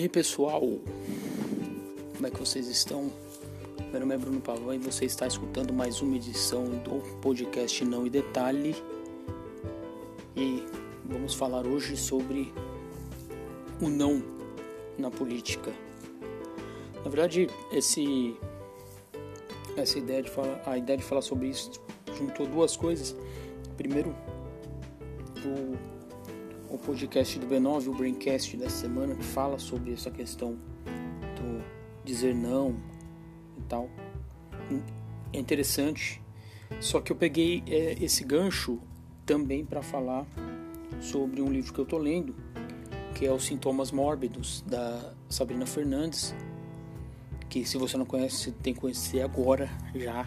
E aí pessoal, como é que vocês estão? Meu nome é Bruno Pavão e você está escutando mais uma edição do podcast Não e Detalhe. E vamos falar hoje sobre o não na política. Na verdade, esse essa ideia de falar, a ideia de falar sobre isso juntou duas coisas. Primeiro, o o podcast do B9, o Braincast dessa semana, que fala sobre essa questão do dizer não e tal. É interessante. Só que eu peguei é, esse gancho também para falar sobre um livro que eu tô lendo, que é Os Sintomas Mórbidos, da Sabrina Fernandes, que se você não conhece, tem que conhecer agora, já.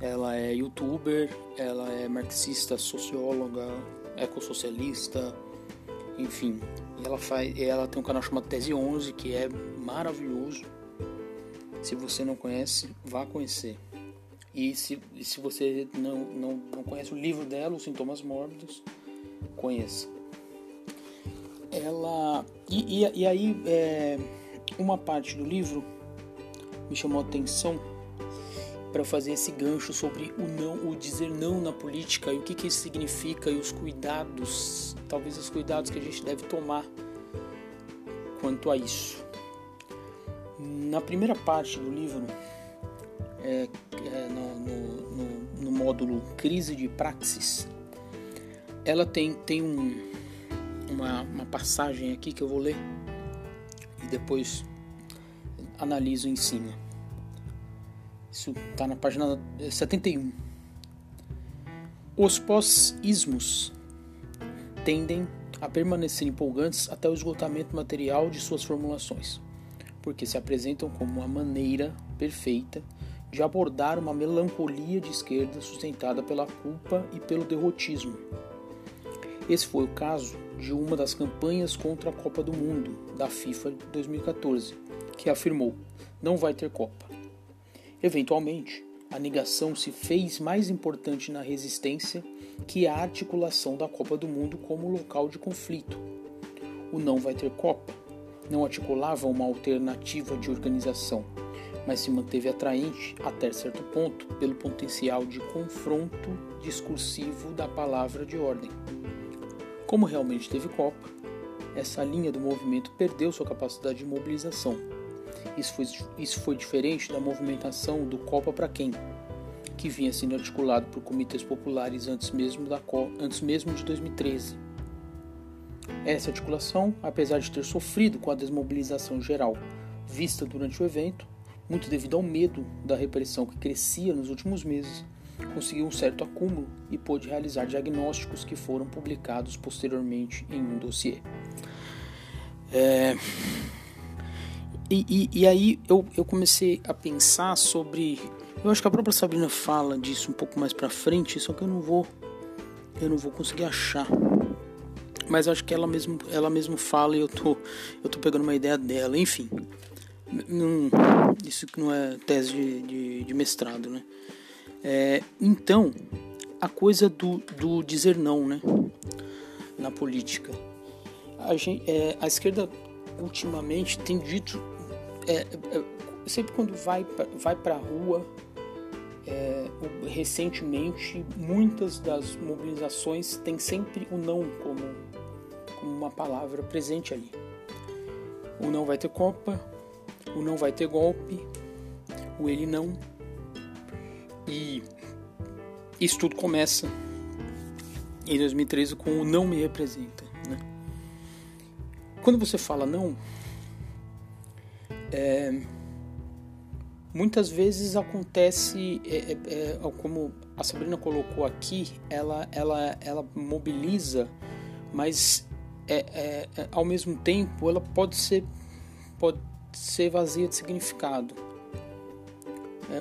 Ela é youtuber, ela é marxista, socióloga, ecossocialista, enfim. ela faz, ela tem um canal chamado Tese 11 que é maravilhoso. Se você não conhece, vá conhecer. E se, se você não, não, não conhece o livro dela, Os Sintomas Mórbidos, conheça. Ela. E, e, e aí, é, uma parte do livro me chamou a atenção para fazer esse gancho sobre o não, o dizer não na política e o que, que isso significa e os cuidados, talvez os cuidados que a gente deve tomar quanto a isso. Na primeira parte do livro, é, é, no, no, no, no, módulo Crise de Praxis, ela tem, tem um, uma, uma passagem aqui que eu vou ler e depois analiso em cima isso está na página 71. Os pós-ismos tendem a permanecer empolgantes até o esgotamento material de suas formulações, porque se apresentam como uma maneira perfeita de abordar uma melancolia de esquerda sustentada pela culpa e pelo derrotismo. Esse foi o caso de uma das campanhas contra a Copa do Mundo da FIFA 2014, que afirmou: não vai ter Copa. Eventualmente, a negação se fez mais importante na resistência que a articulação da Copa do Mundo como local de conflito. O não vai ter Copa não articulava uma alternativa de organização, mas se manteve atraente até certo ponto pelo potencial de confronto discursivo da palavra de ordem. Como realmente teve Copa, essa linha do movimento perdeu sua capacidade de mobilização isso foi, isso foi diferente da movimentação do Copa para Quem, que vinha sendo articulado por comitês populares antes mesmo, da, antes mesmo de 2013. Essa articulação, apesar de ter sofrido com a desmobilização geral vista durante o evento, muito devido ao medo da repressão que crescia nos últimos meses, conseguiu um certo acúmulo e pôde realizar diagnósticos que foram publicados posteriormente em um dossiê. É, e, e, e, aí eu, eu comecei a pensar sobre. Eu acho que a própria Sabrina fala disso um pouco mais pra frente, só que eu não vou. Eu não vou conseguir achar. Mas acho que ela mesmo, ela mesmo fala e eu tô, eu tô pegando uma ideia dela. Enfim. Não, isso não é tese de, de, de mestrado, né? É, então, a coisa do, do dizer não, né? Na política. A, gente, é, a esquerda ultimamente tem dito é, é, sempre quando vai vai para a rua, é, recentemente muitas das mobilizações têm sempre o não como, como uma palavra presente ali. O não vai ter Copa, o não vai ter golpe, o ele não. E isso tudo começa em 2013 com o não me representa. Né? Quando você fala não, é, muitas vezes acontece, é, é, é, como a Sabrina colocou aqui, ela, ela, ela mobiliza, mas é, é, ao mesmo tempo ela pode ser, pode ser vazia de significado.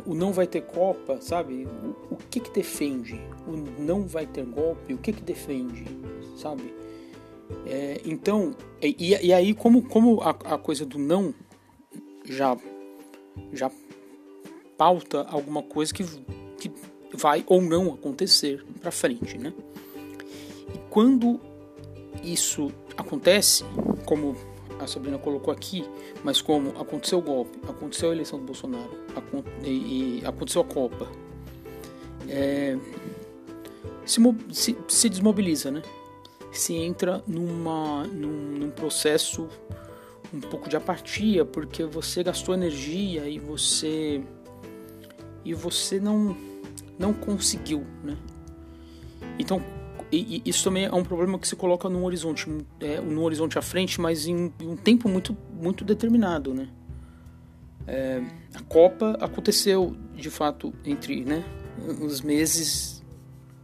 o não vai ter Copa, sabe? O, o, que que defende? O não vai ter golpe, o que que defende, sabe? então, e, e, aí como, como a, a coisa do não já já pauta alguma coisa que, que vai ou não acontecer para frente, né? E quando isso acontece, como a Sabrina colocou aqui, mas como aconteceu o golpe, aconteceu a eleição do Bolsonaro e, aconteceu a Copa, é, se, se, se, desmobiliza, né? Se entra numa, num, num processo um pouco de apatia, porque você gastou energia e você e você não não conseguiu, né? Então e, e isso também é um problema que se coloca num horizonte, é, num horizonte à frente, mas em, em um tempo muito muito determinado, né? É, a Copa aconteceu de fato entre, né, os meses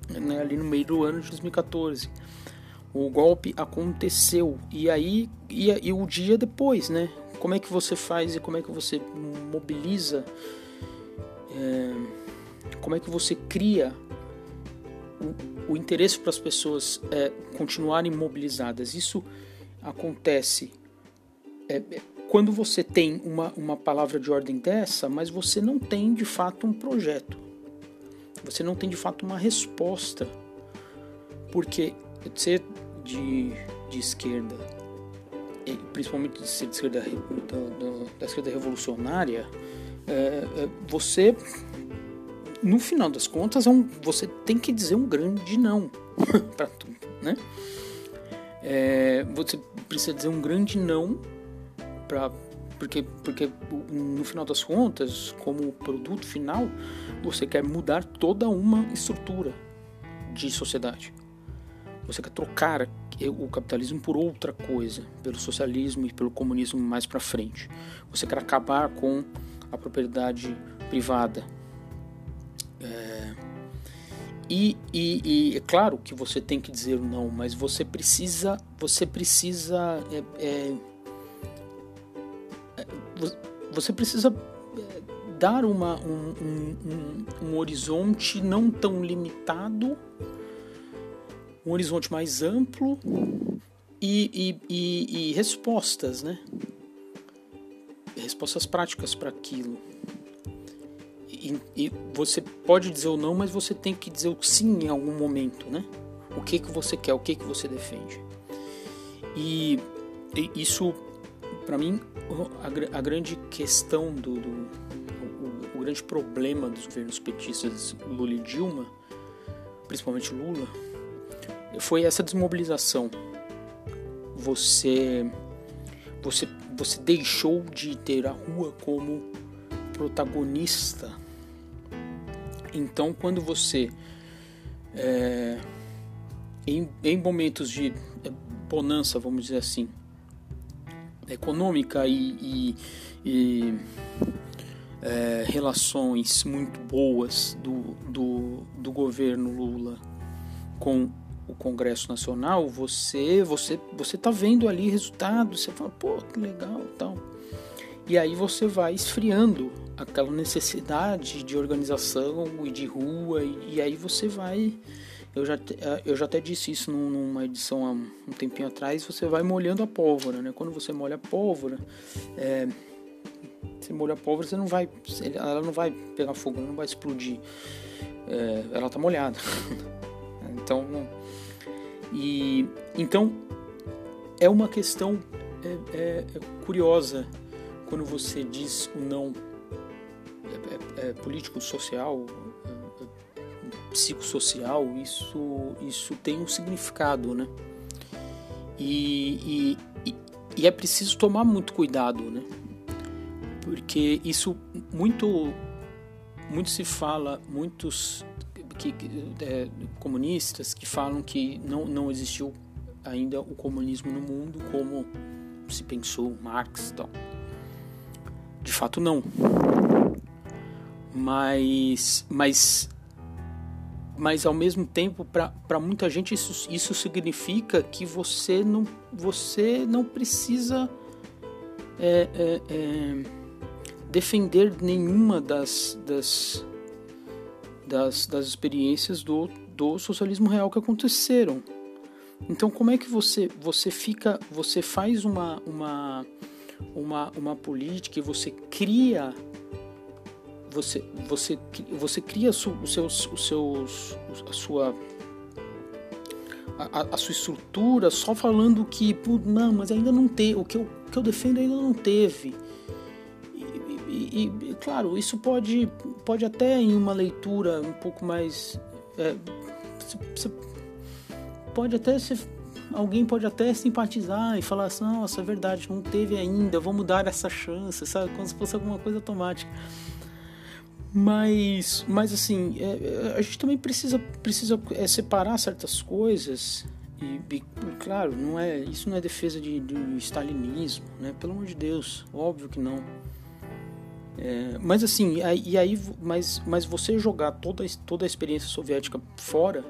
né, ali no meio do ano de 2014 o golpe aconteceu e aí e, e, o dia depois, né? Como é que você faz e como é que você mobiliza, é, como é que você cria o, o interesse para as pessoas é, continuarem mobilizadas? Isso acontece é, quando você tem uma, uma palavra de ordem dessa, mas você não tem de fato um projeto, você não tem de fato uma resposta, porque ser de, de esquerda, principalmente de ser de esquerda, da, da esquerda revolucionária, é, é, você, no final das contas, é um, você tem que dizer um grande não para tudo, né? É, você precisa dizer um grande não para porque porque no final das contas, como produto final, você quer mudar toda uma estrutura de sociedade. Você quer trocar o capitalismo por outra coisa, pelo socialismo e pelo comunismo mais para frente. Você quer acabar com a propriedade privada. É... E, e, e, é claro que você tem que dizer não, mas você precisa, você precisa, é, é, é você precisa é, dar uma, um, um, um, um horizonte não tão limitado um horizonte mais amplo e, e, e, e respostas, né? Respostas práticas para aquilo. E, você pode dizer o não, mas você tem que dizer o sim em algum momento, né? O que que você quer, o que que você defende. E, isso, para mim, a, a, grande questão do, do o, o grande problema dos governos petistas Lula e Dilma, principalmente Lula, foi essa desmobilização. Você, você, você deixou de ter a rua como protagonista. Então, quando você, é, em, em momentos de é, bonança, vamos dizer assim, econômica e, e, e é, relações muito boas do, do, do governo Lula com o Congresso Nacional, você você você tá vendo ali resultados, você fala, pô, que legal, tal. E aí você vai esfriando aquela necessidade de organização e de rua e, e aí você vai eu já, eu já até disse isso numa edição há um tempinho atrás, você vai molhando a pólvora, né? Quando você molha a pólvora, é, você molha a pólvora, você não vai, ela não vai pegar fogo, não vai explodir, é, ela tá molhada. então, então é uma questão é, é, é curiosa quando você diz o não é, é, é político, social, psicossocial, isso, isso tem um significado, né? E, e, e, é preciso tomar muito cuidado, né? Porque isso muito, muito se fala, muitos que, é, comunistas que falam que não, não existiu ainda o comunismo no mundo como se pensou Marx e tal. De fato não. Mas mas mas ao mesmo tempo para muita gente isso, isso significa que você não você não precisa é, é, é, defender nenhuma das, das das, das experiências do, do socialismo real que aconteceram. Então como é que você você fica você faz uma uma uma, uma política e você cria você você você cria os seus os seus a sua a, a, sua estrutura só falando que, não, mas ainda não teve, o que eu, que eu defendo ainda não teve. E, e, e, claro, isso pode, pode até em uma leitura um pouco mais. É, pode até ser. Alguém pode até simpatizar e falar assim, nossa, é verdade, não teve ainda, vamos dar essa chance, sabe? Como se fosse alguma coisa automática. Mas, mas assim, é, é, a gente também precisa, precisa é, separar certas coisas. E, e, claro, não é, isso não é defesa de, de stalinismo, né? Pelo amor de Deus, óbvio que não. É, mas assim, e aí, mas, mas você jogar toda, toda a experiência soviética fora,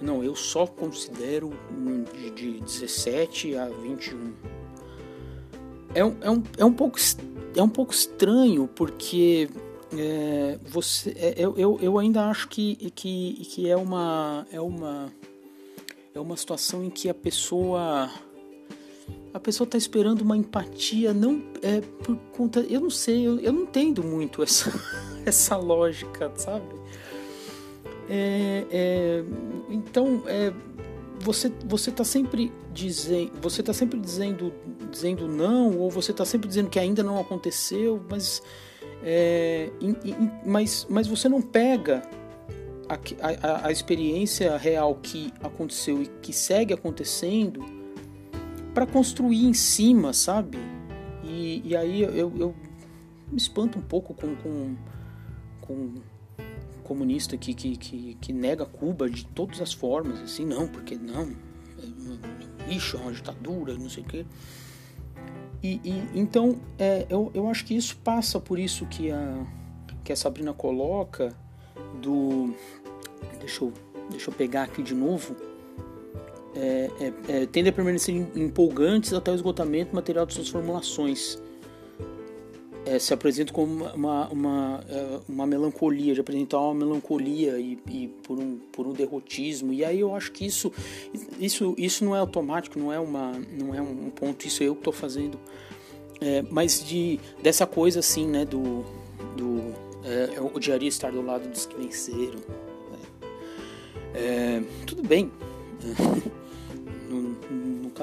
não, eu só considero de, de 17 a 21. É um, é, um, é, um pouco, é um pouco estranho, porque é, você, é, eu, eu, ainda acho que, que, que é uma é uma é uma situação em que a pessoa a pessoa está esperando uma empatia não é por conta eu não sei eu, eu não entendo muito essa essa lógica sabe é, é, então é, você você está sempre dizendo você está sempre dizendo dizendo não ou você está sempre dizendo que ainda não aconteceu mas é, mas, mas você não pega a, a, a, experiência real que aconteceu e que segue acontecendo para construir em cima, sabe? E, e aí eu, eu, me espanto um pouco com, com, com comunista que, que, que, que, nega Cuba de todas as formas, assim, não, porque não, é, lixo, é uma ditadura, não sei o quê. E, e então é, eu, eu acho que isso passa por isso que a, que a Sabrina coloca do. Deixa eu, deixa eu pegar aqui de novo. É, é, é, tende a permanecer empolgantes até o esgotamento material de suas formulações é, se apresenta como uma, uma, é, uma melancolia, de apresentar uma melancolia e, e, por, um, por um derrotismo. E aí eu acho que isso, isso, isso não é automático, não é, uma, não é um ponto, isso é eu que estou fazendo. É, mas de, dessa coisa assim, né, do, do é, odiaria estar do lado dos que venceram. É, é tudo bem.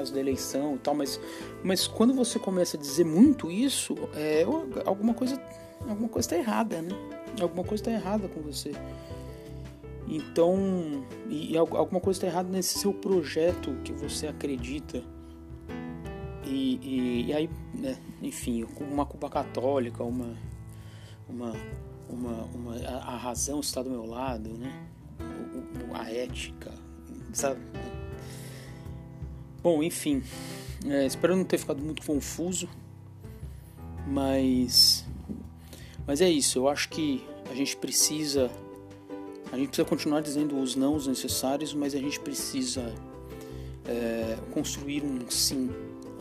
caso da eleição e tal, mas, mas quando você começa a dizer muito isso, é, alguma coisa alguma coisa está errada, né? Alguma coisa está errada com você. Então, e, e alguma coisa está errada nesse seu projeto que você acredita. E, e, e aí, né, enfim, uma culpa católica, uma, uma, uma, uma a, a razão está do meu lado, né? A ética, sabe? Bom, enfim, é, espero não ter ficado muito confuso, mas mas é isso. Eu acho que a gente precisa a gente precisa continuar dizendo os nãos necessários, mas a gente precisa é, construir um sim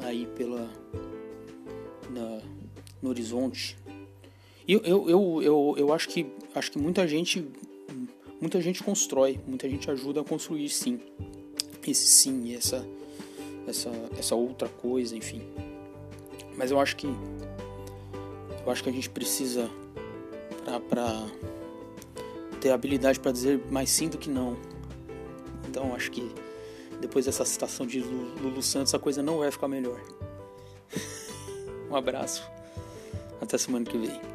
aí pela na, no horizonte. E eu, eu, eu, eu, eu acho que acho que muita gente muita gente constrói, muita gente ajuda a construir sim esse sim, essa essa, essa outra coisa, enfim. Mas eu acho que eu acho que a gente precisa para ter habilidade para dizer mais sim do que não. Então acho que depois dessa citação de Lulu Santos a coisa não vai ficar melhor. um abraço. Até semana que vem.